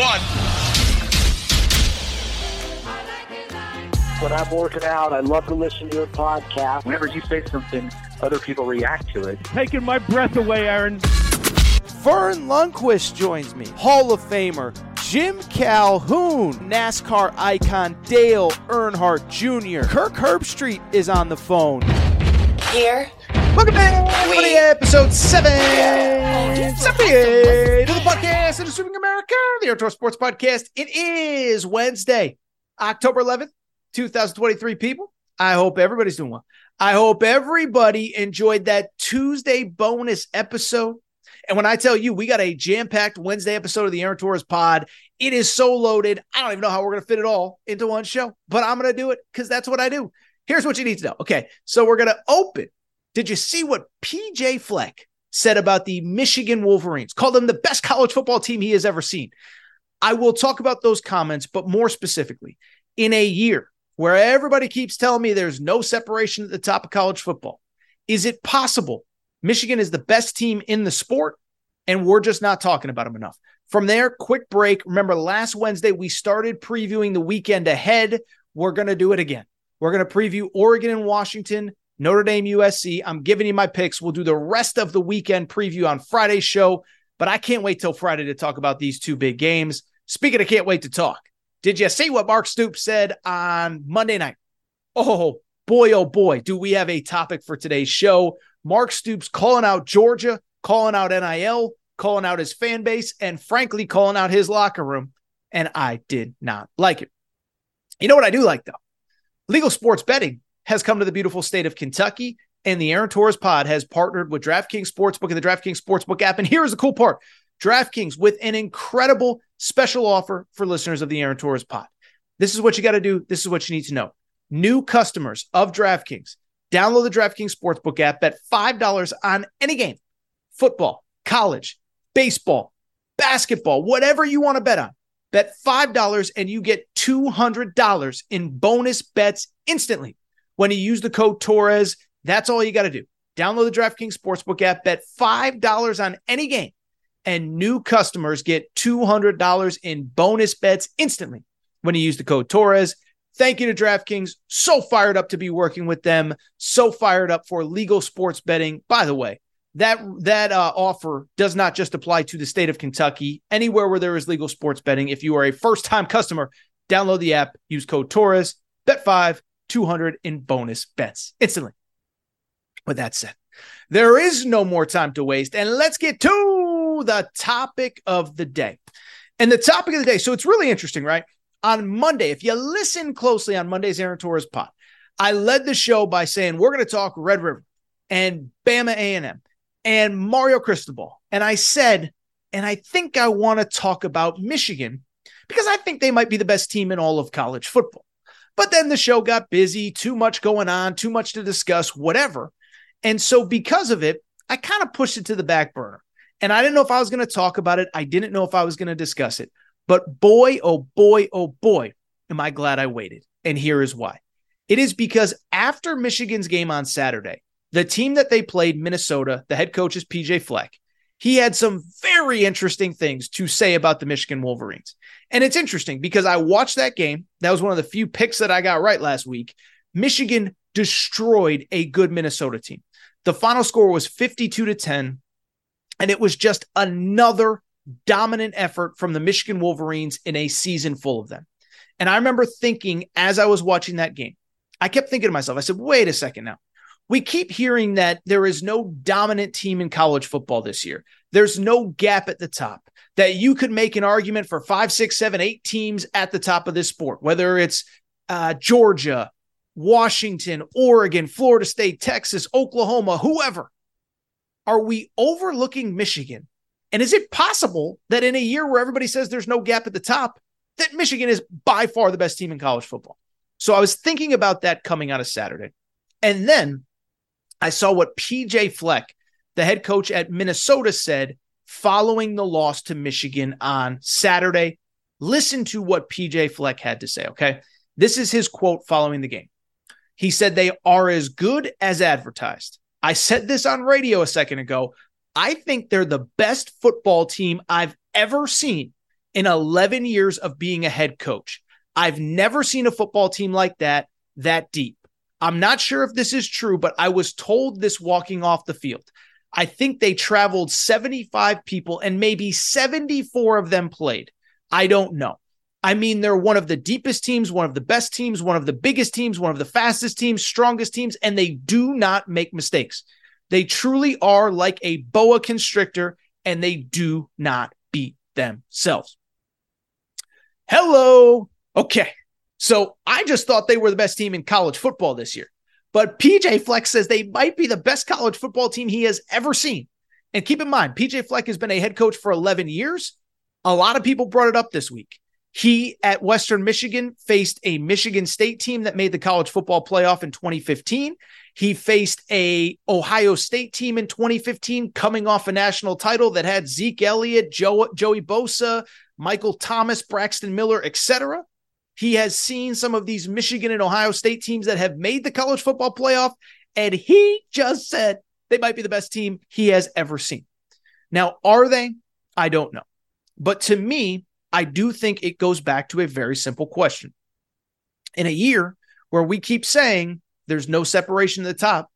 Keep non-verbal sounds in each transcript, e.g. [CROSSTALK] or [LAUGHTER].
Three, two, one. When I'm working out, I love to listen to your podcast. Whenever you say something, other people react to it. Taking my breath away, Aaron. Verne Lundquist joins me. Hall of Famer Jim Calhoun, NASCAR icon Dale Earnhardt Jr. Kirk Herbstreit is on the phone. Here Welcome back, everybody, episode 7 78 of the podcast of the The Outdoor Sports Podcast. It is Wednesday, October 11th, 2023, people. I hope everybody's doing well. I hope everybody enjoyed that Tuesday bonus episode. And when I tell you we got a jam-packed Wednesday episode of the Aaron Torres pod, it is so loaded. I don't even know how we're going to fit it all into one show, but I'm going to do it because that's what I do. Here's what you need to know. Okay, so we're going to open. Did you see what PJ Fleck said about the Michigan Wolverines? Called them the best college football team he has ever seen. I will talk about those comments, but more specifically, in a year where everybody keeps telling me there's no separation at the top of college football, is it possible Michigan is the best team in the sport and we're just not talking about them enough? From there, quick break. Remember, last Wednesday we started previewing the weekend ahead. We're going to do it again. We're going to preview Oregon and Washington, Notre Dame, USC. I'm giving you my picks. We'll do the rest of the weekend preview on Friday's show, but I can't wait till Friday to talk about these two big games. Speaking of can't wait to talk, did you see what Mark Stoops said on Monday night? Oh, boy, oh boy, do we have a topic for today's show. Mark Stoops calling out Georgia, calling out NIL, calling out his fan base, and frankly, calling out his locker room. And I did not like it. You know what I do like, though? Legal sports betting has come to the beautiful state of Kentucky, and the Aaron Torres pod has partnered with DraftKings Sportsbook and the DraftKings Sportsbook app. And here's the cool part DraftKings with an incredible special offer for listeners of the Aaron Torres pod. This is what you got to do. This is what you need to know. New customers of DraftKings, download the DraftKings Sportsbook app, bet $5 on any game football, college, baseball, basketball, whatever you want to bet on. Bet $5 and you get $200 in bonus bets instantly when you use the code Torres. That's all you got to do. Download the DraftKings Sportsbook app, bet $5 on any game, and new customers get $200 in bonus bets instantly when you use the code Torres. Thank you to DraftKings. So fired up to be working with them. So fired up for legal sports betting. By the way, that that uh, offer does not just apply to the state of Kentucky. Anywhere where there is legal sports betting, if you are a first time customer, download the app, use code Torres, bet five, 200 in bonus bets instantly. With that said, there is no more time to waste, and let's get to the topic of the day. And the topic of the day, so it's really interesting, right? On Monday, if you listen closely on Monday's Aaron Torres pod, I led the show by saying we're going to talk Red River and Bama A&M and Mario Cristobal. And I said, and I think I want to talk about Michigan because I think they might be the best team in all of college football. But then the show got busy, too much going on, too much to discuss, whatever. And so because of it, I kind of pushed it to the back burner. And I didn't know if I was going to talk about it. I didn't know if I was going to discuss it. But boy, oh boy, oh boy, am I glad I waited. And here is why. It is because after Michigan's game on Saturday, the team that they played, Minnesota, the head coach is PJ Fleck. He had some very interesting things to say about the Michigan Wolverines. And it's interesting because I watched that game. That was one of the few picks that I got right last week. Michigan destroyed a good Minnesota team. The final score was 52 to 10. And it was just another dominant effort from the Michigan Wolverines in a season full of them. And I remember thinking as I was watching that game, I kept thinking to myself, I said, wait a second now. We keep hearing that there is no dominant team in college football this year. There's no gap at the top that you could make an argument for five, six, seven, eight teams at the top of this sport, whether it's uh, Georgia, Washington, Oregon, Florida State, Texas, Oklahoma, whoever. Are we overlooking Michigan? And is it possible that in a year where everybody says there's no gap at the top, that Michigan is by far the best team in college football? So I was thinking about that coming out of Saturday. And then I saw what PJ Fleck, the head coach at Minnesota, said following the loss to Michigan on Saturday. Listen to what PJ Fleck had to say, okay? This is his quote following the game. He said, They are as good as advertised. I said this on radio a second ago. I think they're the best football team I've ever seen in 11 years of being a head coach. I've never seen a football team like that, that deep. I'm not sure if this is true, but I was told this walking off the field. I think they traveled 75 people and maybe 74 of them played. I don't know. I mean, they're one of the deepest teams, one of the best teams, one of the biggest teams, one of the fastest teams, strongest teams, and they do not make mistakes. They truly are like a boa constrictor and they do not beat themselves. Hello. Okay. So I just thought they were the best team in college football this year. But PJ Fleck says they might be the best college football team he has ever seen. And keep in mind, PJ Fleck has been a head coach for 11 years. A lot of people brought it up this week. He at Western Michigan faced a Michigan State team that made the college football playoff in 2015. He faced a Ohio State team in 2015 coming off a national title that had Zeke Elliott, Joe, Joey Bosa, Michael Thomas, Braxton Miller, etc. He has seen some of these Michigan and Ohio State teams that have made the college football playoff and he just said they might be the best team he has ever seen. Now, are they? I don't know. But to me, I do think it goes back to a very simple question. In a year where we keep saying there's no separation at the top,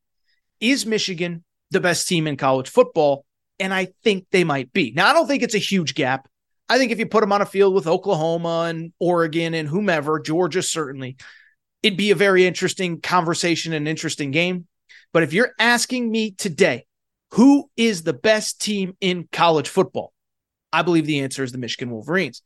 is Michigan the best team in college football? And I think they might be. Now, I don't think it's a huge gap. I think if you put them on a field with Oklahoma and Oregon and whomever, Georgia certainly, it'd be a very interesting conversation and interesting game. But if you're asking me today, who is the best team in college football? I believe the answer is the Michigan Wolverines.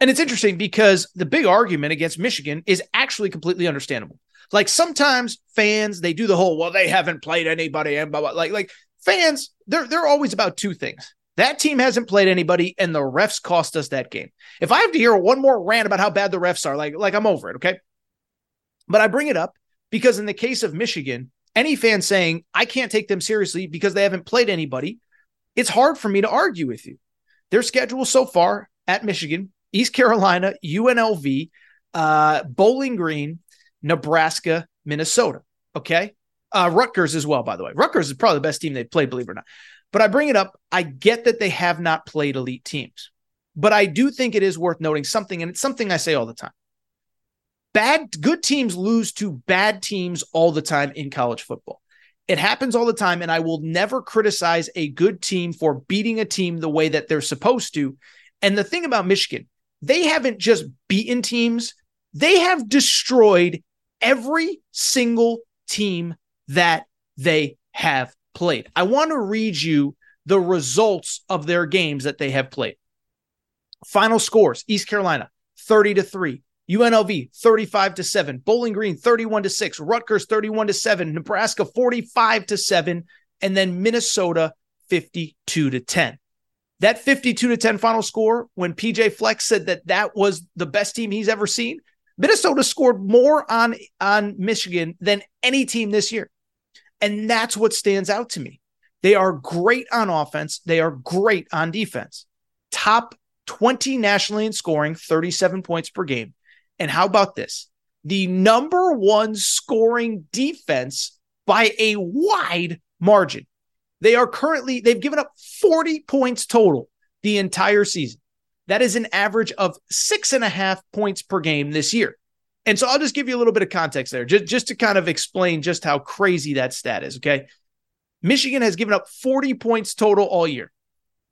And it's interesting because the big argument against Michigan is actually completely understandable. Like sometimes fans, they do the whole, well, they haven't played anybody and blah, blah. Like, like fans, they're they're always about two things. That team hasn't played anybody, and the refs cost us that game. If I have to hear one more rant about how bad the refs are, like, like I'm over it, okay? But I bring it up because in the case of Michigan, any fan saying I can't take them seriously because they haven't played anybody, it's hard for me to argue with you. Their schedule so far at Michigan, East Carolina, UNLV, uh, Bowling Green, Nebraska, Minnesota. Okay. Uh, Rutgers as well, by the way. Rutgers is probably the best team they've played, believe it or not. But I bring it up. I get that they have not played elite teams, but I do think it is worth noting something, and it's something I say all the time. Bad, good teams lose to bad teams all the time in college football. It happens all the time, and I will never criticize a good team for beating a team the way that they're supposed to. And the thing about Michigan, they haven't just beaten teams, they have destroyed every single team that they have played. I want to read you the results of their games that they have played. Final scores East Carolina 30 to 3, UNLV 35 to 7, Bowling Green 31 to 6, Rutgers 31 to 7, Nebraska 45 to 7, and then Minnesota 52 to 10. That 52 to 10 final score, when PJ Fleck said that that was the best team he's ever seen, Minnesota scored more on, on Michigan than any team this year. And that's what stands out to me. They are great on offense, they are great on defense. Top 20 nationally in scoring, 37 points per game. And how about this? The number one scoring defense by a wide margin. They are currently, they've given up 40 points total the entire season. That is an average of six and a half points per game this year. And so I'll just give you a little bit of context there, just, just to kind of explain just how crazy that stat is. Okay. Michigan has given up 40 points total all year.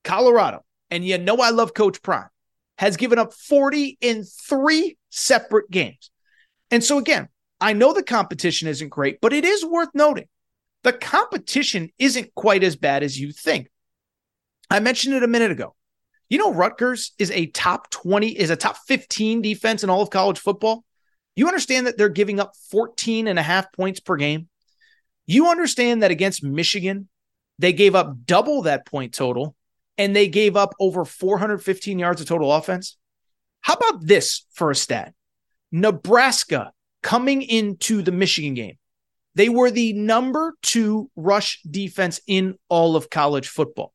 Colorado, and you know I love Coach Prime, has given up 40 in three separate games. And so, again, I know the competition isn't great, but it is worth noting the competition isn't quite as bad as you think. I mentioned it a minute ago. You know, Rutgers is a top 20, is a top 15 defense in all of college football. You understand that they're giving up 14 and a half points per game. You understand that against Michigan, they gave up double that point total and they gave up over 415 yards of total offense. How about this for a stat? Nebraska coming into the Michigan game, they were the number two rush defense in all of college football.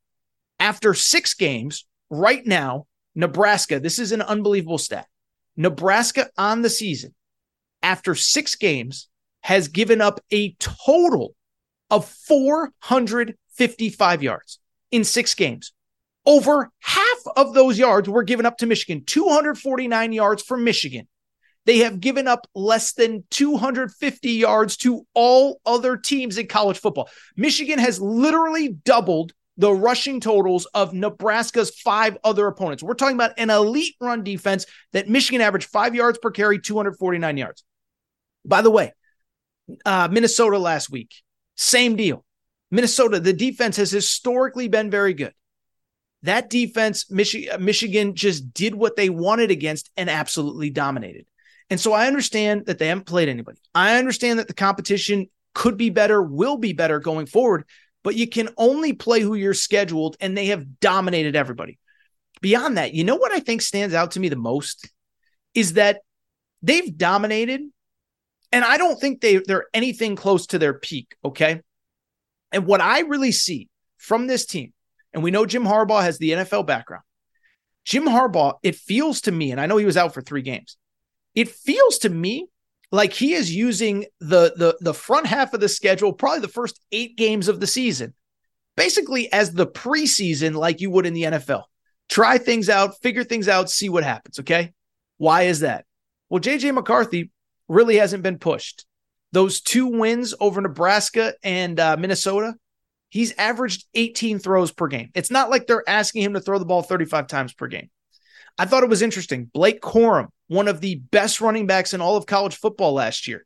After six games, right now, Nebraska, this is an unbelievable stat. Nebraska on the season, after six games, has given up a total of 455 yards in six games. Over half of those yards were given up to Michigan, 249 yards for Michigan. They have given up less than 250 yards to all other teams in college football. Michigan has literally doubled the rushing totals of Nebraska's five other opponents. We're talking about an elite run defense that Michigan averaged five yards per carry, 249 yards. By the way, uh, Minnesota last week, same deal. Minnesota, the defense has historically been very good. That defense, Michi- Michigan just did what they wanted against and absolutely dominated. And so I understand that they haven't played anybody. I understand that the competition could be better, will be better going forward but you can only play who you're scheduled, and they have dominated everybody. Beyond that, you know what I think stands out to me the most is that they've dominated, and I don't think they, they're anything close to their peak. Okay. And what I really see from this team, and we know Jim Harbaugh has the NFL background. Jim Harbaugh, it feels to me, and I know he was out for three games, it feels to me like he is using the the the front half of the schedule, probably the first eight games of the season, basically as the preseason, like you would in the NFL. Try things out, figure things out, see what happens. Okay. Why is that? Well, JJ McCarthy really hasn't been pushed. Those two wins over Nebraska and uh, Minnesota, he's averaged 18 throws per game. It's not like they're asking him to throw the ball 35 times per game. I thought it was interesting. Blake Corum, one of the best running backs in all of college football last year,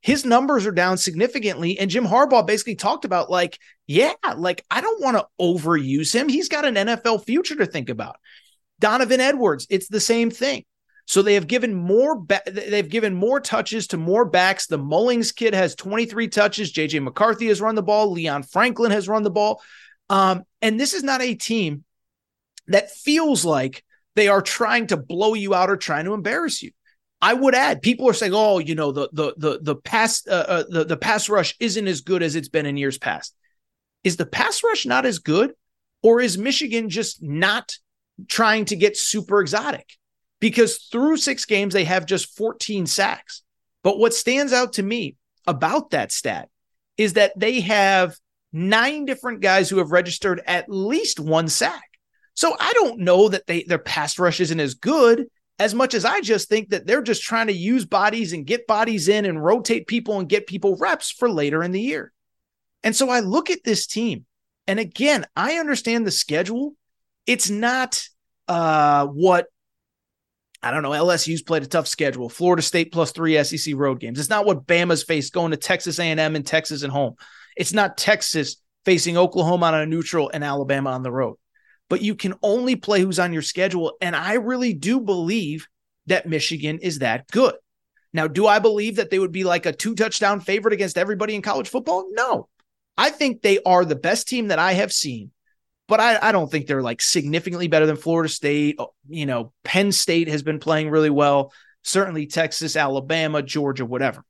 his numbers are down significantly. And Jim Harbaugh basically talked about, like, yeah, like, I don't want to overuse him. He's got an NFL future to think about. Donovan Edwards, it's the same thing. So they have given more ba- they've given more touches to more backs. The Mullings kid has 23 touches. JJ McCarthy has run the ball. Leon Franklin has run the ball. Um, and this is not a team that feels like they are trying to blow you out or trying to embarrass you. I would add, people are saying, "Oh, you know, the the the the pass uh, uh, the the pass rush isn't as good as it's been in years past." Is the pass rush not as good, or is Michigan just not trying to get super exotic? Because through six games they have just 14 sacks. But what stands out to me about that stat is that they have nine different guys who have registered at least one sack. So I don't know that they their pass rush isn't as good as much as I just think that they're just trying to use bodies and get bodies in and rotate people and get people reps for later in the year. And so I look at this team and again, I understand the schedule. It's not uh what I don't know. LSU's played a tough schedule. Florida State plus three SEC road games. It's not what Bama's faced going to Texas A&M and Texas at home. It's not Texas facing Oklahoma on a neutral and Alabama on the road but you can only play who's on your schedule. And I really do believe that Michigan is that good. Now, do I believe that they would be like a two touchdown favorite against everybody in college football? No. I think they are the best team that I have seen, but I, I don't think they're like significantly better than Florida State. Oh, you know, Penn State has been playing really well. Certainly Texas, Alabama, Georgia, whatever.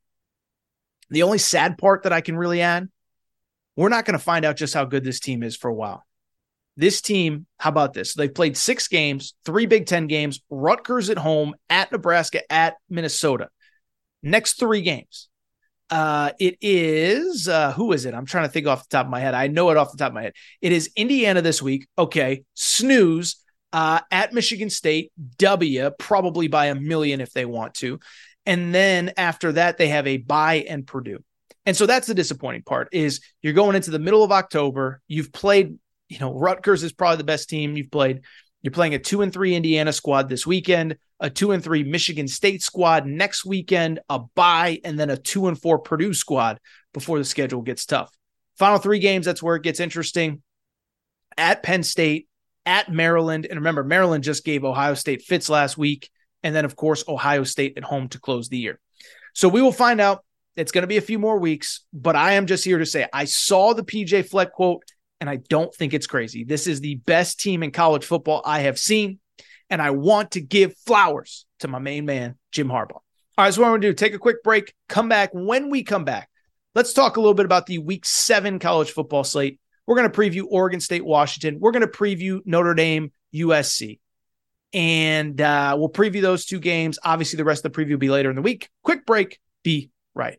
The only sad part that I can really add, we're not going to find out just how good this team is for a while. This team, how about this? They've played six games, three Big Ten games, Rutgers at home, at Nebraska, at Minnesota. Next three games. Uh, it is uh, who is it? I'm trying to think off the top of my head. I know it off the top of my head. It is Indiana this week. Okay, snooze uh, at Michigan State. W probably by a million if they want to, and then after that they have a bye and Purdue. And so that's the disappointing part is you're going into the middle of October. You've played you know, Rutgers is probably the best team you've played. You're playing a two and three Indiana squad this weekend, a two and three Michigan State squad next weekend, a bye, and then a two and four Purdue squad before the schedule gets tough. Final three games, that's where it gets interesting. At Penn State, at Maryland. And remember, Maryland just gave Ohio State fits last week. And then, of course, Ohio State at home to close the year. So we will find out. It's going to be a few more weeks, but I am just here to say I saw the PJ Fleck quote and I don't think it's crazy. This is the best team in college football I have seen. And I want to give flowers to my main man, Jim Harbaugh. All right, so what I'm going to do, take a quick break, come back. When we come back, let's talk a little bit about the week seven college football slate. We're going to preview Oregon State, Washington. We're going to preview Notre Dame, USC. And uh, we'll preview those two games. Obviously, the rest of the preview will be later in the week. Quick break. Be right.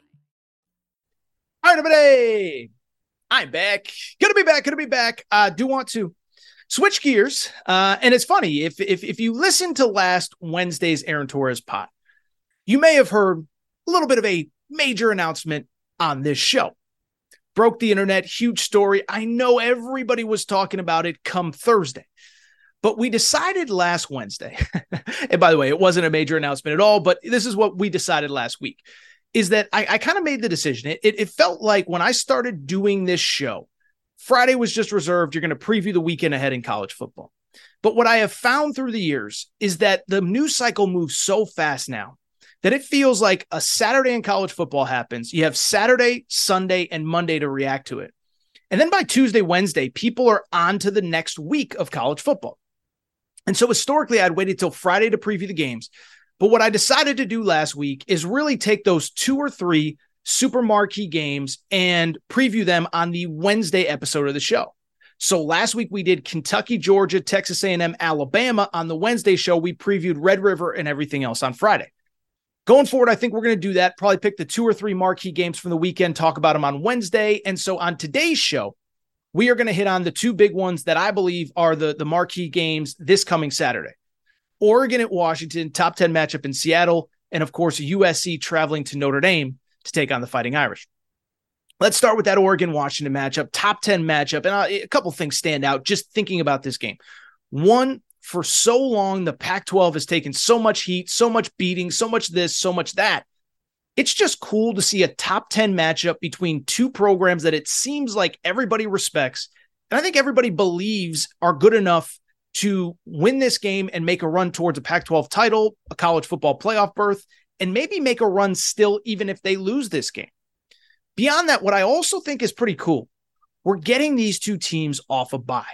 All right, everybody. I'm back. Gonna be back. Gonna be back. I uh, do want to switch gears. Uh, and it's funny if if if you listen to last Wednesday's Aaron Torres pot, you may have heard a little bit of a major announcement on this show. Broke the internet, huge story. I know everybody was talking about it come Thursday. But we decided last Wednesday, [LAUGHS] and by the way, it wasn't a major announcement at all, but this is what we decided last week is that I, I kind of made the decision. It, it, it felt like when I started doing this show, Friday was just reserved. You're going to preview the weekend ahead in college football. But what I have found through the years is that the news cycle moves so fast now that it feels like a Saturday in college football happens. You have Saturday, Sunday, and Monday to react to it. And then by Tuesday, Wednesday, people are on to the next week of college football. And so historically, I'd waited till Friday to preview the games. But what I decided to do last week is really take those two or three super marquee games and preview them on the Wednesday episode of the show. So last week we did Kentucky, Georgia, Texas A&M, Alabama. On the Wednesday show, we previewed Red River and everything else on Friday. Going forward, I think we're going to do that. Probably pick the two or three marquee games from the weekend, talk about them on Wednesday. And so on today's show, we are going to hit on the two big ones that I believe are the, the marquee games this coming Saturday. Oregon at Washington, top 10 matchup in Seattle, and of course, USC traveling to Notre Dame to take on the Fighting Irish. Let's start with that Oregon Washington matchup, top 10 matchup. And uh, a couple things stand out just thinking about this game. One, for so long, the Pac 12 has taken so much heat, so much beating, so much this, so much that. It's just cool to see a top 10 matchup between two programs that it seems like everybody respects. And I think everybody believes are good enough to win this game and make a run towards a Pac 12 title, a college football playoff berth, and maybe make a run still, even if they lose this game. Beyond that, what I also think is pretty cool, we're getting these two teams off a bye.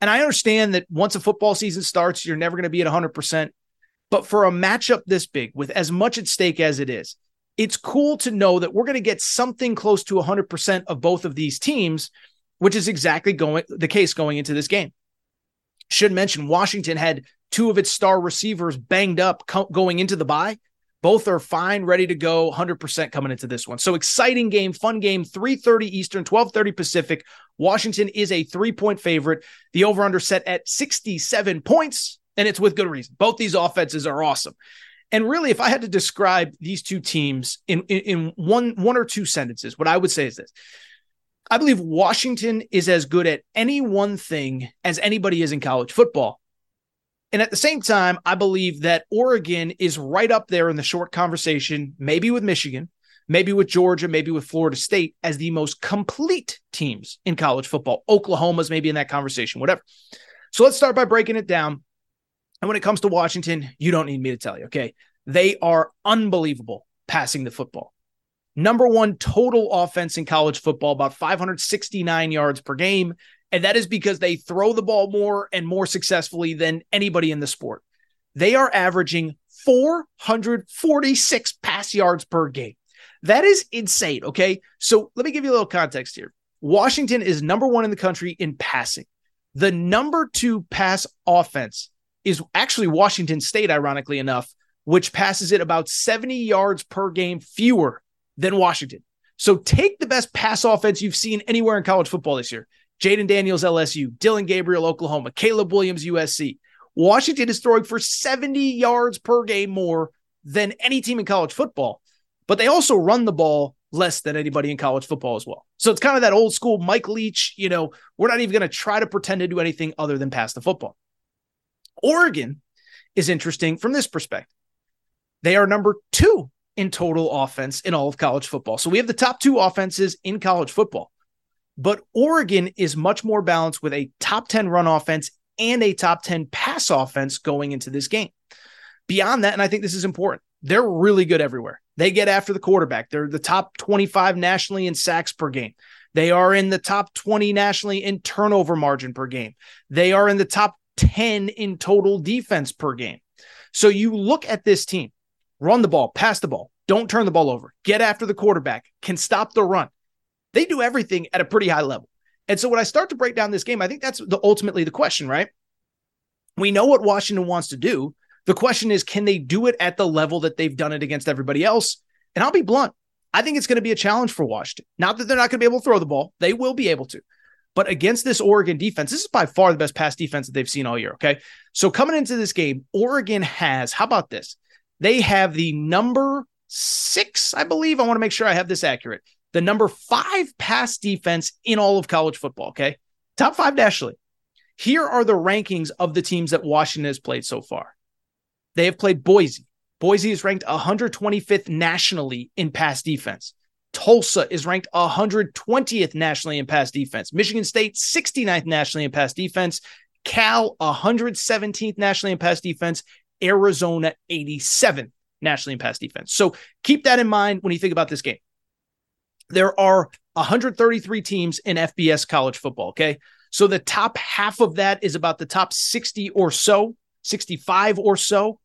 And I understand that once a football season starts, you're never going to be at 100%. But for a matchup this big, with as much at stake as it is, it's cool to know that we're going to get something close to 100% of both of these teams, which is exactly going the case going into this game. Should mention Washington had two of its star receivers banged up co- going into the bye. Both are fine, ready to go, 100% coming into this one. So exciting game, fun game, 3:30 Eastern, 12:30 Pacific. Washington is a 3-point favorite. The over/under set at 67 points, and it's with good reason. Both these offenses are awesome. And really, if I had to describe these two teams in, in, in one one or two sentences, what I would say is this. I believe Washington is as good at any one thing as anybody is in college football. And at the same time, I believe that Oregon is right up there in the short conversation, maybe with Michigan, maybe with Georgia, maybe with Florida State as the most complete teams in college football. Oklahoma's maybe in that conversation, whatever. So let's start by breaking it down. And when it comes to Washington, you don't need me to tell you, okay? They are unbelievable passing the football. Number one total offense in college football, about 569 yards per game. And that is because they throw the ball more and more successfully than anybody in the sport. They are averaging 446 pass yards per game. That is insane. Okay. So let me give you a little context here. Washington is number one in the country in passing. The number two pass offense is actually Washington State, ironically enough, which passes it about 70 yards per game fewer than Washington. So take the best pass offense you've seen anywhere in college football this year. Jayden Daniels, LSU, Dillon Gabriel, Oklahoma, Caleb Williams, USC. Washington is throwing for 70 yards per game more than any team in college football, but they also run the ball less than anybody in college football as well. So it's kind of that old school Mike Leach, you know, we're not even going to try to pretend to do anything other than pass the football. Oregon is interesting from this perspective. They are number two in total offense in all of college football. So we have the top two offenses in college football. But Oregon is much more balanced with a top 10 run offense and a top 10 pass offense going into this game. Beyond that, and I think this is important, they're really good everywhere. They get after the quarterback. They're the top 25 nationally in sacks per game. They are in the top 20 nationally in turnover margin per game. They are in the top 10 in total defense per game. So you look at this team, run the ball, pass the ball, don't turn the ball over, get after the quarterback, can stop the run. They do everything at a pretty high level. And so when I start to break down this game, I think that's the ultimately the question, right? We know what Washington wants to do. The question is, can they do it at the level that they've done it against everybody else? And I'll be blunt. I think it's going to be a challenge for Washington. Not that they're not going to be able to throw the ball, they will be able to. But against this Oregon defense, this is by far the best pass defense that they've seen all year. Okay. So coming into this game, Oregon has, how about this? They have the number six, I believe. I want to make sure I have this accurate the number five pass defense in all of college football. Okay. Top five nationally. Here are the rankings of the teams that Washington has played so far. They have played Boise. Boise is ranked 125th nationally in pass defense. Tulsa is ranked 120th nationally in pass defense. Michigan State, 69th nationally in pass defense. Cal, 117th nationally in pass defense. Arizona, 87th nationally in pass defense. So keep that in mind when you think about this game there are 133 teams in FBS college football. Okay. So the top half of that is about the top 60 or so, 65 or so.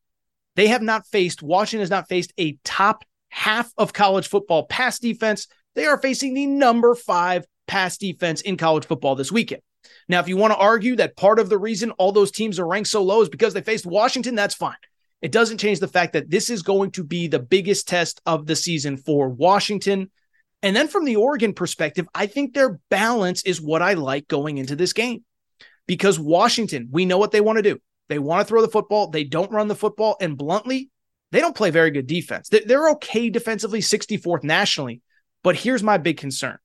They have not faced, Washington has not faced a top half of college football pass defense. They are facing the number five pass defense in college football this weekend. Now, if you want to argue that part of the reason all those teams are ranked so low is because they faced Washington, that's fine. It doesn't change the fact that this is going to be the biggest test of the season for Washington. And then from the Oregon perspective, I think their balance is what I like going into this game because Washington, we know what they want to do. They want to throw the football, they don't run the football. And bluntly, they don't play very good defense. They're okay defensively, 64th nationally. But here's my big concern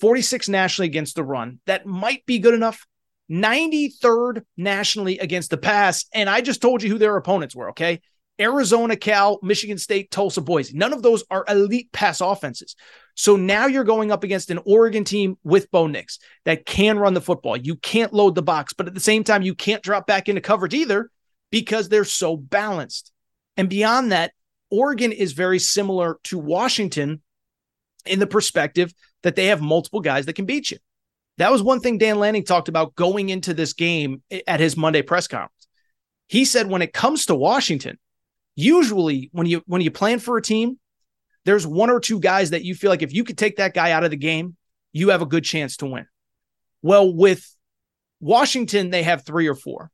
46 nationally against the run. That might be good enough. 93rd nationally against the pass. And I just told you who their opponents were. Okay. Arizona, Cal, Michigan State, Tulsa, Boise. None of those are elite pass offenses. So now you're going up against an Oregon team with Bo Nix that can run the football. You can't load the box, but at the same time, you can't drop back into coverage either because they're so balanced. And beyond that, Oregon is very similar to Washington in the perspective that they have multiple guys that can beat you. That was one thing Dan Lanning talked about going into this game at his Monday press conference. He said when it comes to Washington, usually when you when you plan for a team, there's one or two guys that you feel like if you could take that guy out of the game, you have a good chance to win. Well, with Washington, they have three or four.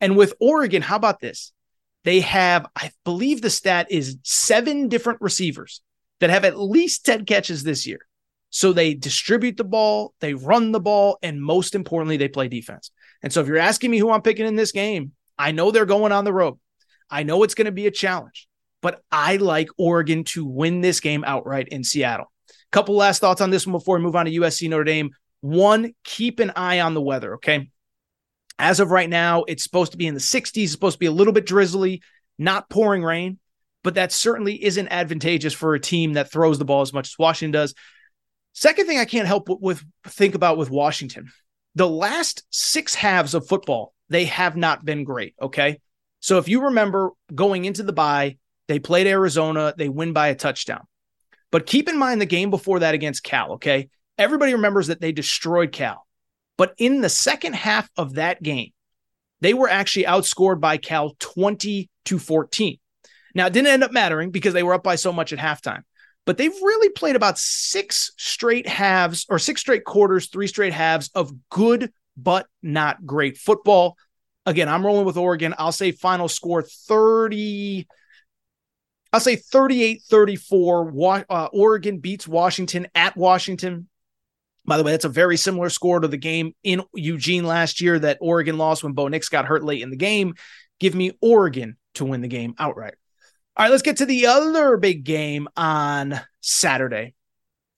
And with Oregon, how about this? they have, I believe the stat is seven different receivers that have at least 10 catches this year. So they distribute the ball, they run the ball, and most importantly, they play defense. And so if you're asking me who I'm picking in this game, I know they're going on the road. I know it's going to be a challenge, but I like Oregon to win this game outright in Seattle. Couple last thoughts on this one before we move on to USC Notre Dame. One, keep an eye on the weather, okay? As of right now, it's supposed to be in the 60s, it's supposed to be a little bit drizzly, not pouring rain, but that certainly isn't advantageous for a team that throws the ball as much as Washington does. Second thing I can't help with, think about with Washington, the last six halves of football, they have not been great. Okay. So if you remember going into the bye, they played Arizona, they win by a touchdown. But keep in mind the game before that against Cal. Okay. Everybody remembers that they destroyed Cal. But in the second half of that game, they were actually outscored by Cal 20 to 14. Now, it didn't end up mattering because they were up by so much at halftime, but they've really played about six straight halves or six straight quarters, three straight halves of good, but not great football. Again, I'm rolling with Oregon. I'll say final score 30. I'll say 38 34. Uh, Oregon beats Washington at Washington. By the way, that's a very similar score to the game in Eugene last year that Oregon lost when Bo Nix got hurt late in the game. Give me Oregon to win the game outright. All right, let's get to the other big game on Saturday.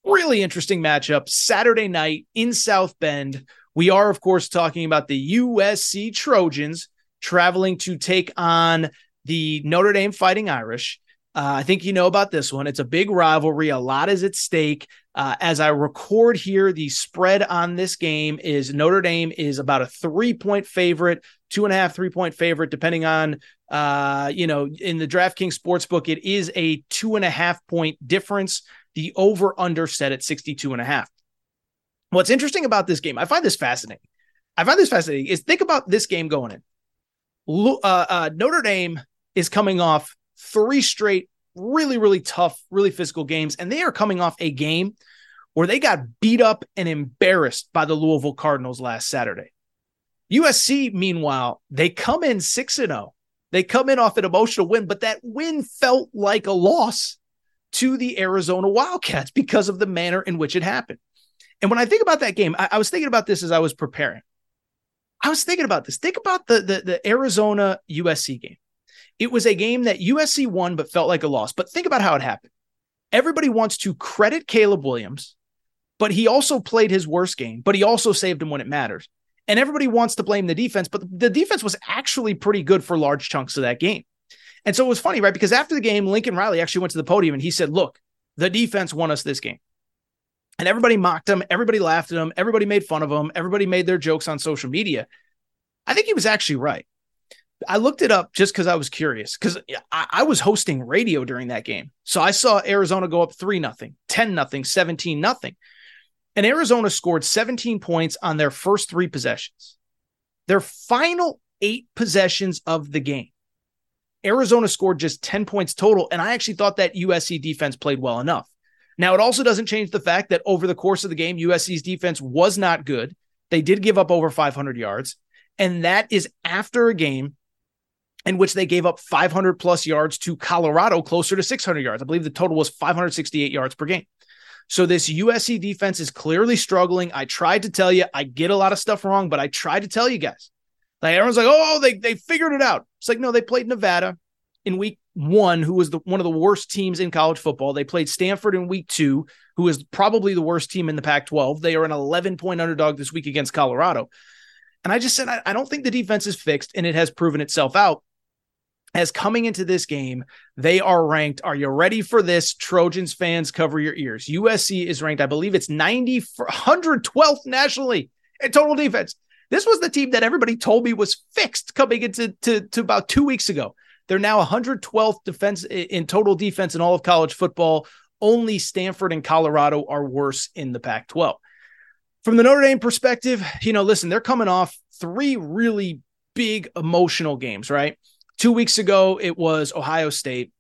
Really interesting matchup. Saturday night in South Bend. We are, of course, talking about the USC Trojans traveling to take on the Notre Dame Fighting Irish. Uh, I think you know about this one. It's a big rivalry. A lot is at stake. Uh, as I record here, the spread on this game is Notre Dame is about a three point favorite, two and a half, three point favorite, depending on, uh, you know, in the DraftKings Sportsbook, it is a two and a half point difference. The over under set at 62 and a half. What's interesting about this game, I find this fascinating. I find this fascinating is think about this game going in. Uh, uh, Notre Dame is coming off three straight really, really tough, really physical games. And they are coming off a game where they got beat up and embarrassed by the Louisville Cardinals last Saturday. USC, meanwhile, they come in 6 0. They come in off an emotional win, but that win felt like a loss to the Arizona Wildcats because of the manner in which it happened. And when I think about that game, I, I was thinking about this as I was preparing. I was thinking about this. Think about the, the, the Arizona USC game. It was a game that USC won, but felt like a loss. But think about how it happened. Everybody wants to credit Caleb Williams, but he also played his worst game, but he also saved him when it matters. And everybody wants to blame the defense, but the defense was actually pretty good for large chunks of that game. And so it was funny, right? Because after the game, Lincoln Riley actually went to the podium and he said, Look, the defense won us this game. And everybody mocked him. Everybody laughed at him. Everybody made fun of him. Everybody made their jokes on social media. I think he was actually right. I looked it up just because I was curious because I, I, was hosting radio during that game. So I saw Arizona go up 3 nothing, 10 nothing, 17 nothing. And Arizona scored 17 points on their first three possessions. Their final eight possessions of the game, Arizona scored just 10 points total. And I actually thought that USC defense played well enough. Now, it also doesn't change the fact that over the course of the game, USC's defense was not good. They did give up over 500 yards. And that is after a game in which they gave up 500 plus yards to Colorado, closer to 600 yards. I believe the total was 568 yards per game. So this USC defense is clearly struggling. I tried to tell you, I get a lot of stuff wrong, but I tried to tell you guys. Like everyone's like, oh, they they figured it out. It's like, no, they played Nevada in week one, who was the one of the worst teams in college football. They played Stanford in week two, who is probably the worst team in the Pac-12. They are an 11 point underdog this week against Colorado. And I just said, I, I don't think the defense is fixed, and it has proven itself out as coming into this game, they are ranked. Are you ready for this? Trojans fans, cover your ears. USC is ranked, I believe it's 90 112th nationally in total defense. This was the team that everybody told me was fixed coming into to, to about two weeks ago. They're now 112th defense in total defense in all of college football. Only Stanford and Colorado are worse in the Pac 12. From the Notre Dame perspective, you know, listen, they're coming off three really big emotional games, right? Two weeks ago, it was Ohio State,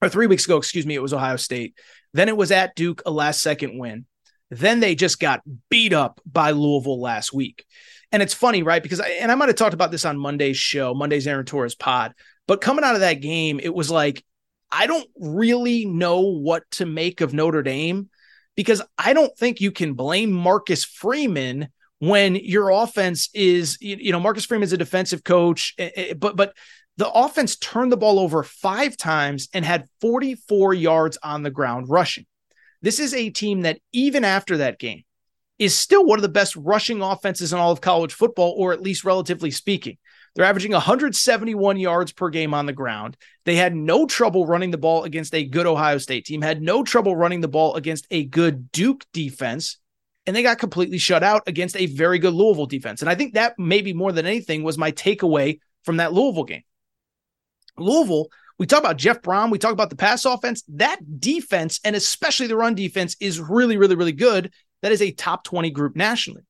or three weeks ago, excuse me, it was Ohio State. Then it was at Duke, a last second win. Then they just got beat up by Louisville last week. And it's funny, right? Because I, and I might have talked about this on Monday's show, Monday's Aaron Torres pod, But coming out of that game, it was like, I don't really know what to make of Notre Dame because I don't think you can blame Marcus Freeman when your offense is, you know, Marcus Freeman's a defensive coach, eh, eh, but, but, the offense turned the ball over five times and had 44 yards on the ground rushing. This is a team that, even after that game, is still one of the best rushing offenses in all of college football, or at least relatively speaking. They're averaging 171 yards per game on the ground. They had no trouble running the ball against a good Ohio State team, had no trouble running the ball against a good Duke defense, and they got completely shut out against a very good Louisville defense. And I think that maybe more than anything was my takeaway from that Louisville game. Louisville, we talk about Jeff Brohm, we talk about the pass offense. That defense, and especially the run defense, is really, really, really good. That is a top 20 group nationally.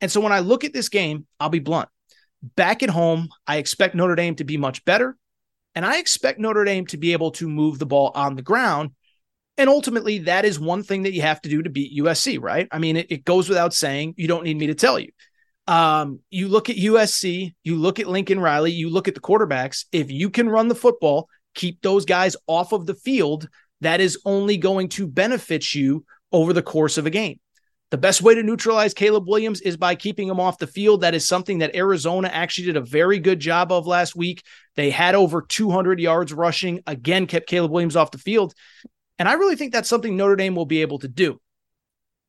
And so when I look at this game, I'll be blunt. Back at home, I expect Notre Dame to be much better. And I expect Notre Dame to be able to move the ball on the ground. And ultimately, that is one thing that you have to do to beat USC, right? I mean, it, it goes without saying. You don't need me to tell you. Um, you look at USC, you look at Lincoln Riley, you look at the quarterbacks. If you can run the football, keep those guys off of the field, that is only going to benefit you over the course of a game. The best way to neutralize Caleb Williams is by keeping him off the field. That is something that Arizona actually did a very good job of last week. They had over 200 yards rushing, again, kept Caleb Williams off the field. And I really think that's something Notre Dame will be able to do.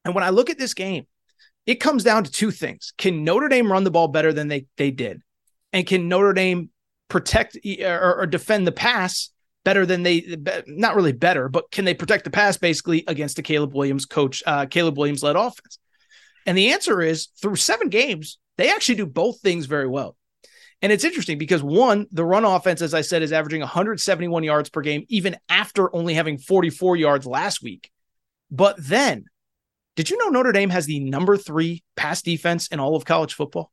And when I look at this game, it comes down to two things. Can Notre Dame run the ball better than they, they did? And can Notre Dame protect or, or defend the pass better than they not really better, but can they protect the pass basically against a Caleb Williams coach, uh, Caleb Williams led offense? And the answer is through seven games, they actually do both things very well. And it's interesting because one, the run offense, as I said, is averaging 171 yards per game, even after only having 44 yards last week. But then did you know Notre Dame has the number three pass defense in all of college football?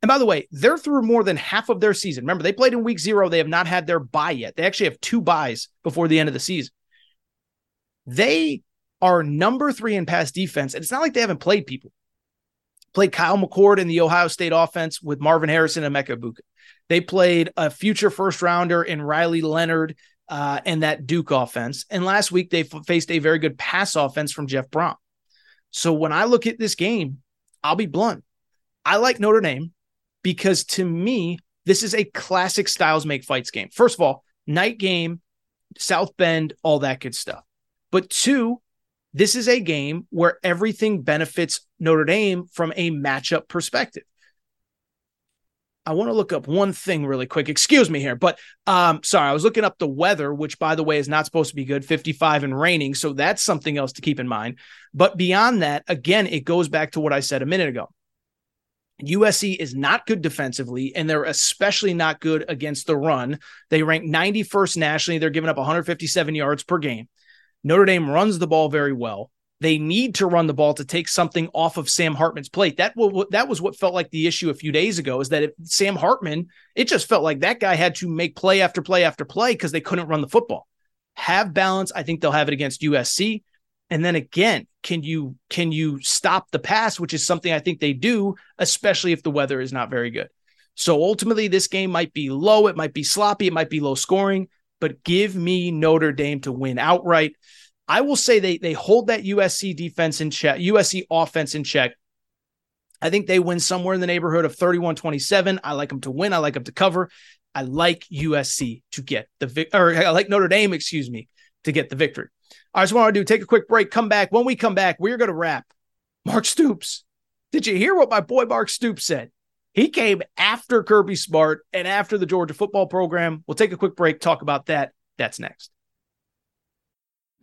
And by the way, they're through more than half of their season. Remember, they played in week zero. They have not had their bye yet. They actually have two byes before the end of the season. They are number three in pass defense. And it's not like they haven't played people. Played Kyle McCord in the Ohio State offense with Marvin Harrison and Emeka Egbuka. They played a future first rounder in Riley Leonard uh, and that Duke offense. And last week, they f- faced a very good pass offense from Jeff Brohm. So when I look at this game, I'll be blunt. I like Notre Dame because to me, this is a classic styles make fights game. First of all, night game, South Bend, all that good stuff. But two, this is a game where everything benefits Notre Dame from a matchup perspective. I want to look up one thing really quick. Excuse me here, but um, sorry, I was looking up the weather, which by the way is not supposed to be good, 55 and raining. So that's something else to keep in mind. But beyond that, again, it goes back to what I said a minute ago. USC is not good defensively, and they're especially not good against the run. They rank 91st nationally. They're giving up 157 yards per game. Notre Dame runs the ball very well. They need to run the ball to take something off of Sam Hartman's plate. That that was what felt like the issue a few days ago. Is that if Sam Hartman? It just felt like that guy had to make play after play after play because they couldn't run the football. Have balance. I think they'll have it against USC. And then again, can you can you stop the pass, which is something I think they do, especially if the weather is not very good. So ultimately, this game might be low, it might be sloppy, it might be low scoring, but give me Notre Dame to win outright. I will say they they hold that USC defense in check, USC offense in check. I think they win somewhere in the neighborhood of 31 27. I like them to win. I like them to cover. I like USC to get the victory, or I like Notre Dame, excuse me, to get the victory. I want to do, take a quick break, come back. When we come back, we're going to wrap. Mark Stoops. Did you hear what my boy Mark Stoops said? He came after Kirby Smart and after the Georgia football program. We'll take a quick break, talk about that. That's next.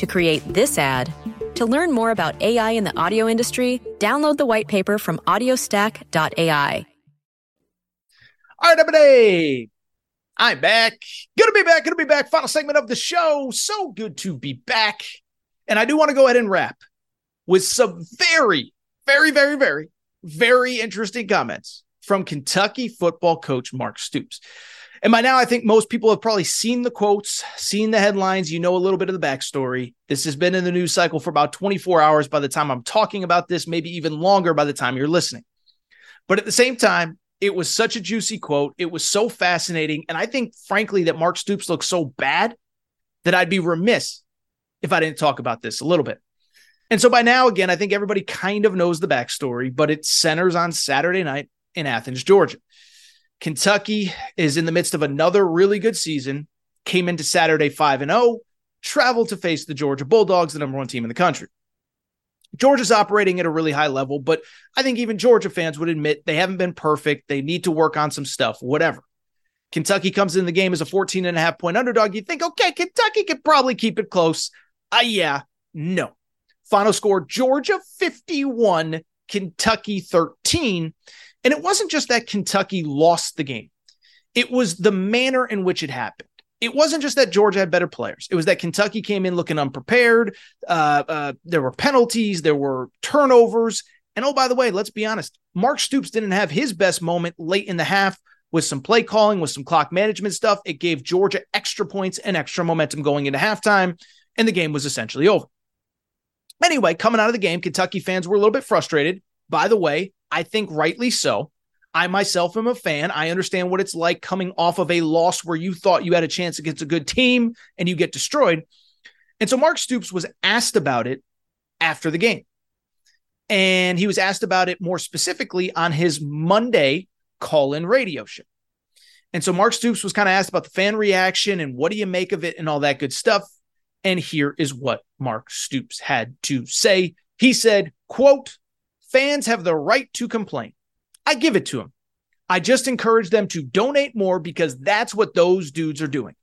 to create this ad. To learn more about AI in the audio industry, download the white paper from audiostack.ai. All right, everybody. I'm back. To be back. To be back. Final segment of the show. So good to be back. And I do want to go ahead and wrap with some very, very, very, very, very interesting comments from Kentucky football coach Mark Stoops. And by now, I think most people have probably seen the quotes, seen the headlines. You know a little bit of the backstory. This has been in the news cycle for about 24 hours by the time I'm talking about this, maybe even longer by the time you're listening. But at the same time, it was such a juicy quote. It was so fascinating. And I think, frankly, that Mark Stoops looks so bad that I'd be remiss if I didn't talk about this a little bit. And so by now, again, I think everybody kind of knows the backstory, but it centers on Saturday night in Athens, Georgia. Kentucky is in the midst of another really good season, came into Saturday 5 and 0, traveled to face the Georgia Bulldogs, the number one team in the country. Georgia's operating at a really high level, but I think even Georgia fans would admit they haven't been perfect. They need to work on some stuff, whatever. Kentucky comes in the game as a 14 and a half point underdog. You think, okay, Kentucky could probably keep it close. Uh, yeah, no. Final score Georgia 51, Kentucky 13. And it wasn't just that Kentucky lost the game, it was the manner in which it happened. It wasn't just that Georgia had better players. It was that Kentucky came in looking unprepared. Uh, uh, there were penalties, there were turnovers. And oh, by the way, let's be honest, Mark Stoops didn't have his best moment late in the half with some play calling, with some clock management stuff. It gave Georgia extra points and extra momentum going into halftime, and the game was essentially over. Anyway, coming out of the game, Kentucky fans were a little bit frustrated. By the way, I think rightly so. I myself am a fan. I understand what it's like coming off of a loss where you thought you had a chance against a good team and you get destroyed. And so Mark Stoops was asked about it after the game. And he was asked about it more specifically on his Monday call in radio show. And so Mark Stoops was kind of asked about the fan reaction and what do you make of it and all that good stuff. And here is what Mark Stoops had to say. He said, quote, fans have the right to complain. I give it to them. I just encourage them to donate more because that's what those dudes are doing.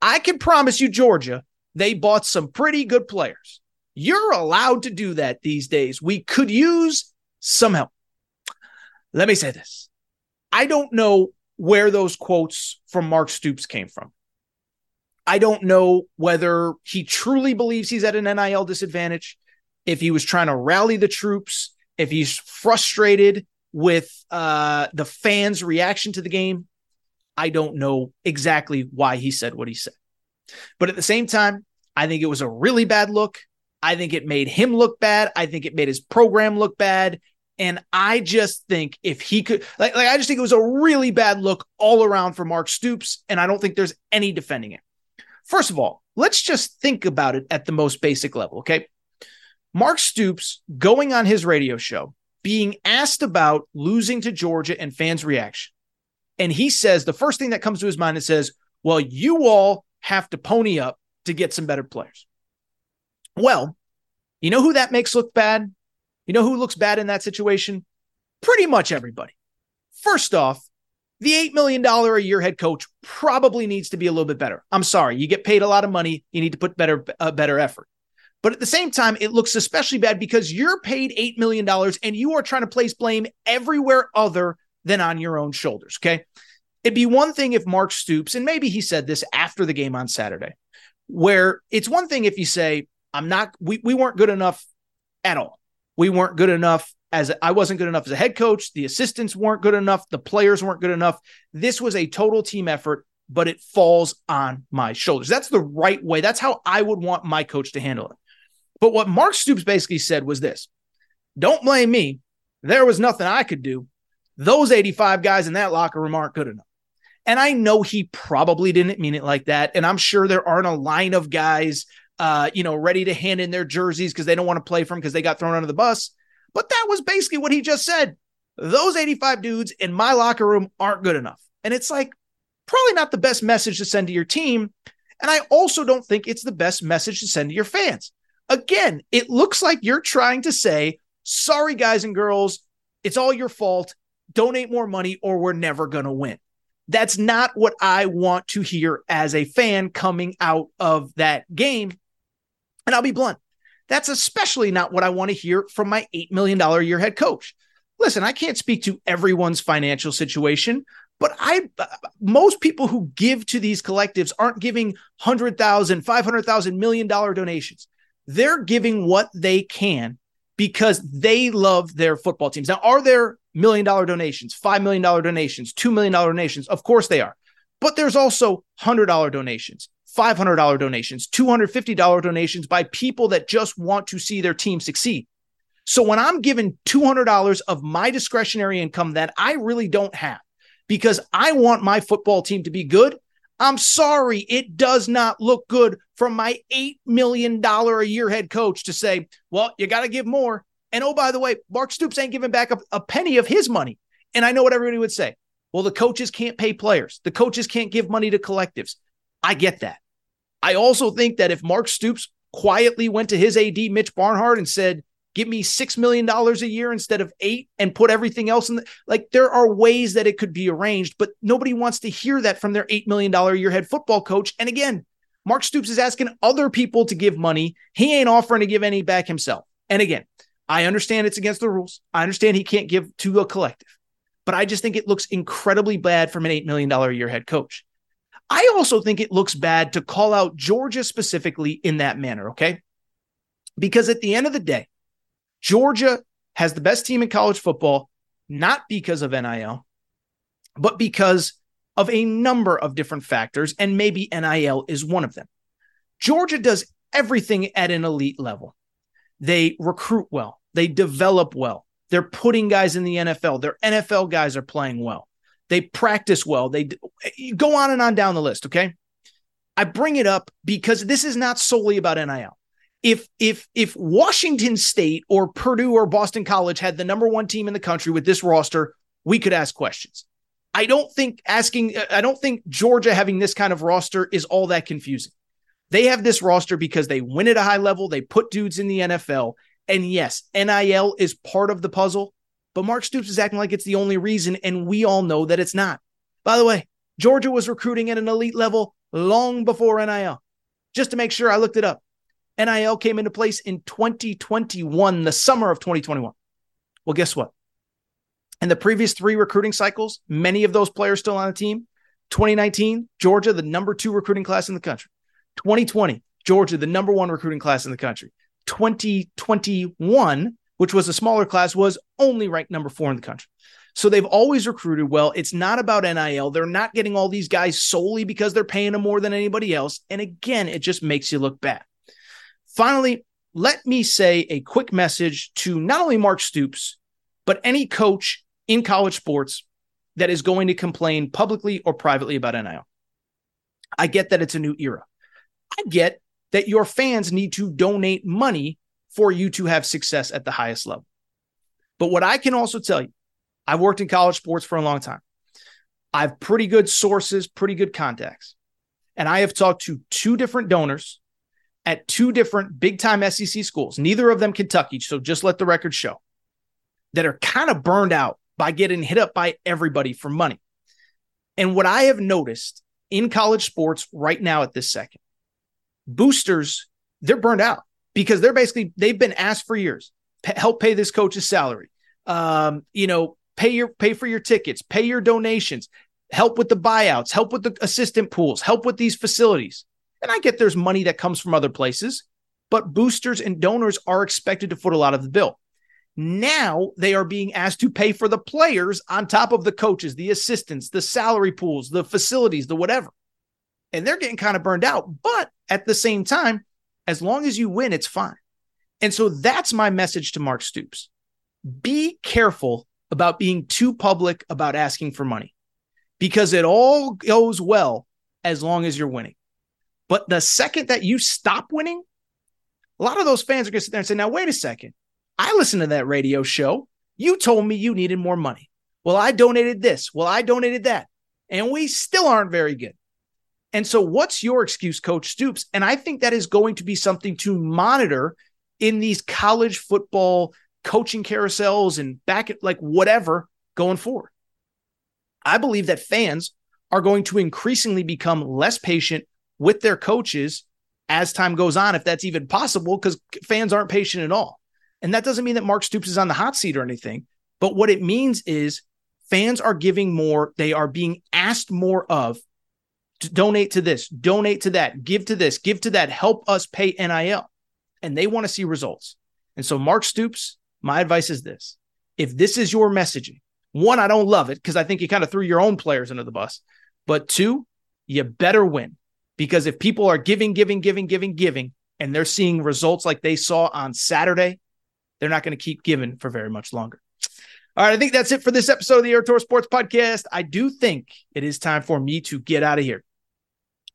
I can promise you, Georgia, they bought some pretty good players. You're allowed to do that these days. We could use some help. Let me say this I don't know where those quotes from Mark Stoops came from. I don't know whether he truly believes he's at an NIL disadvantage, if he was trying to rally the troops, if he's frustrated with uh, the fans' reaction to the game. I don't know exactly why he said what he said. But at the same time, I think it was a really bad look. I think it made him look bad. I think it made his program look bad. And I just think if he could, like, like I just think it was a really bad look all around for Mark Stoops. And I don't think there's any defending it. First of all, let's just think about it at the most basic level. Okay. Mark Stoops going on his radio show, being asked about losing to Georgia and fans' reaction. And he says the first thing that comes to his mind is says, Well, you all have to pony up to get some better players. Well, you know who that makes look bad? You know who looks bad in that situation? Pretty much everybody. First off, the $8 million a year head coach probably needs to be a little bit better. I'm sorry, you get paid a lot of money, you need to put better a better effort. But at the same time, it looks especially bad because you're paid $8 million and you are trying to place blame everywhere other than on your own shoulders. Okay. It'd be one thing if Mark Stoops, and maybe he said this after the game on Saturday, where it's one thing if you say, I'm not, we, we weren't good enough at all. We weren't good enough as a, I wasn't good enough as a head coach. The assistants weren't good enough. The players weren't good enough. This was a total team effort, but it falls on my shoulders. That's the right way. That's how I would want my coach to handle it. But what Mark Stoops basically said was this don't blame me. There was nothing I could do. Those 85 guys in that locker room aren't good enough. And I know he probably didn't mean it like that. And I'm sure there aren't a line of guys, uh, you know, ready to hand in their jerseys because they don't want to play for him because they got thrown under the bus. But that was basically what he just said. Those 85 dudes in my locker room aren't good enough. And it's like probably not the best message to send to your team And I also don't think it's the best message to send to your fans. Again, it looks like you're trying to say, sorry, guys and girls, it's all your fault. Donate more money or we're never going to win. That's not what I want to hear as a fan coming out of that game. And I'll be blunt. That's especially not what I want to hear from my $8 million a year head coach. Listen, I can't speak to everyone's financial situation, but I most people who give to these collectives aren't giving 100,000, 500,000 million dollar donations. They're giving what they can because they love their football teams. Now, are there million dollar donations, $5 million donations, $2 million donations? Of course they are. But there's also $100 donations, $500 donations, $250 donations by people that just want to see their team succeed. So when I'm given $200 of my discretionary income that I really don't have because I want my football team to be good, I'm sorry, it does not look good from my $8 million a year head coach to say, well, you got to give more. And oh, by the way, Mark Stoops ain't giving back a, a penny of his money. And I know what everybody would say. Well, the coaches can't pay players, the coaches can't give money to collectives. I get that. I also think that if Mark Stoops quietly went to his AD, Mitch Barnhart, and said, give me $6 million a year instead of eight and put everything else in the, like there are ways that it could be arranged but nobody wants to hear that from their $8 million a year head football coach. And again mark stoops is asking other people to give money. He ain't offering to give any back himself. And again i understand it's against the rules. I understand he can't give to a collective but i just think it looks incredibly bad from an $8 million a year head coach. I also think it looks bad to call out georgia specifically in that manner okay? Because at the end of the day Georgia has the best team in college football, not because of NIL, but because of a number of different factors, and maybe NIL is one of them. Georgia does everything at an elite level. They recruit well, they develop well, they're putting guys in the NFL, their NFL guys are playing well, they practice well, they go on and on down the list. Okay. I bring it up because this is not solely about NIL if if if Washington State or Purdue or Boston College had the number one team in the country with this roster, we could ask questions. I don't think asking I don't think Georgia having this kind of roster is all that confusing. They have this roster because they win at a high level, they put dudes in the NFL, and yes, NIL is part of the puzzle, but Mark Stoops is acting like it's the only reason and we all know that it's not. By the way, Georgia was recruiting at an elite level long before NIL. Just to make sure I looked it up. NIL came into place in 2021, the summer of 2021. Well, guess what? In the previous three recruiting cycles, many of those players still on the team. 2019, Georgia, the number two recruiting class in the country. 2020, Georgia, the number one recruiting class in the country. 2021, which was a smaller class, was only ranked number four in the country. So they've always recruited well. It's not about NIL. They're not getting all these guys solely because they're paying them more than anybody else. And again, it just makes you look bad. Finally, let me say a quick message to not only Mark Stoops, but any coach in college sports that is going to complain publicly or privately about NIL. I get that it's a new era. I get that your fans need to donate money for you to have success at the highest level. But what I can also tell you, I've worked in college sports for a long time. I have pretty good sources, pretty good contacts. And I have talked to two different donors at two different big time SEC schools, neither of them Kentucky. So just let the record show that are kind of burned out by getting hit up by everybody for money. And what I have noticed in college sports right now at this second, boosters, they're burned out because they're basically, they've been asked for years, help pay this coach's salary. Um, you know, pay your pay for your tickets, pay your donations, help with the buyouts, help with the assistant pools, help with these facilities. And I get there's money that comes from other places, but boosters and donors are expected to foot a lot of the bill. Now they are being asked to pay for the players on top of the coaches, the assistants, the salary pools, the facilities, the whatever. And they're getting kind of burned out. But at the same time, as long as you win, it's fine. And so that's my message to Mark Stoops. Be careful about being too public about asking for money because it all goes well as long as you're winning. But the second that you stop winning, a lot of those fans are going to sit there and say, now, wait a second. I listened to that radio show. You told me you needed more money. Well, I donated this. Well, I donated that. And we still aren't very good. And so, what's your excuse, Coach Stoops? And I think that is going to be something to monitor in these college football coaching carousels and back at like whatever going forward. I believe that fans are going to increasingly become less patient with their coaches as time goes on, if that's even possible, because fans aren't patient at all. And that doesn't mean that Mark Stoops is on the hot seat or anything. But what it means is fans are giving more, they are being asked more of donate to this, donate to that, give to this, give to that, help us pay NIL. And they want to see results. And so, Mark Stoops, my advice is this if this is your messaging, one, I don't love it because I think you kind of threw your own players under the bus. But two, you better win because if people are giving, giving, giving, giving, giving, and they're seeing results like they saw on Saturday, they're not going to keep giving for very much longer. All right, I think that's it for this episode of the Aaron Torres Sports Podcast. I do think it is time for me to get out of here.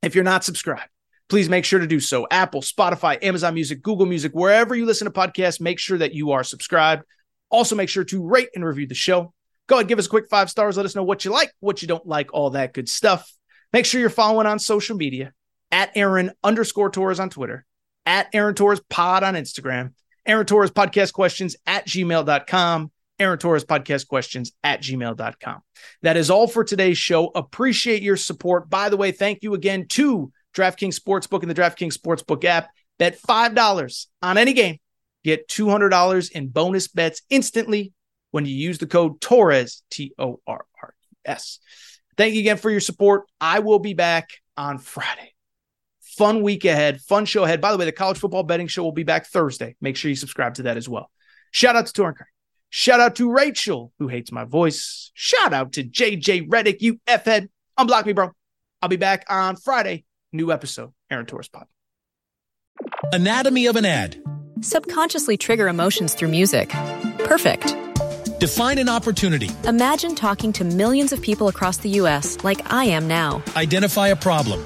If you're not subscribed, please make sure to do so. Apple, Spotify, Amazon Music, Google Music, wherever you listen to podcasts, make sure that you are subscribed. Also, make sure to rate and review the show. Go ahead, give us a quick five stars. Let us know what you like, what you don't like, all that good stuff. Make sure you're following on social media at Aaron underscore Torres on Twitter, at Aaron Torres Pod on Instagram, Aaron Torres Podcast Questions at gmail.com, Aaron Torres Podcast Questions at gmail.com. That is all for today's show. Appreciate your support. By the way, thank you again to DraftKings Sportsbook and the DraftKings Sportsbook app. Bet $5 on any game. Get $200 in bonus bets instantly when you use the code Torres, T O R R E S. Thank you again for your support. I will be back on Friday. Fun week ahead, fun show ahead. By the way, the college football betting show will be back Thursday. Make sure you subscribe to that as well. Shout out to Torrin Shout out to Rachel, who hates my voice. Shout out to JJ Redick, you F head. Unblock me, bro. I'll be back on Friday. New episode, Aaron Torres Pod. Anatomy of an ad. Subconsciously trigger emotions through music. Perfect. Define an opportunity. Imagine talking to millions of people across the U.S. like I am now. Identify a problem.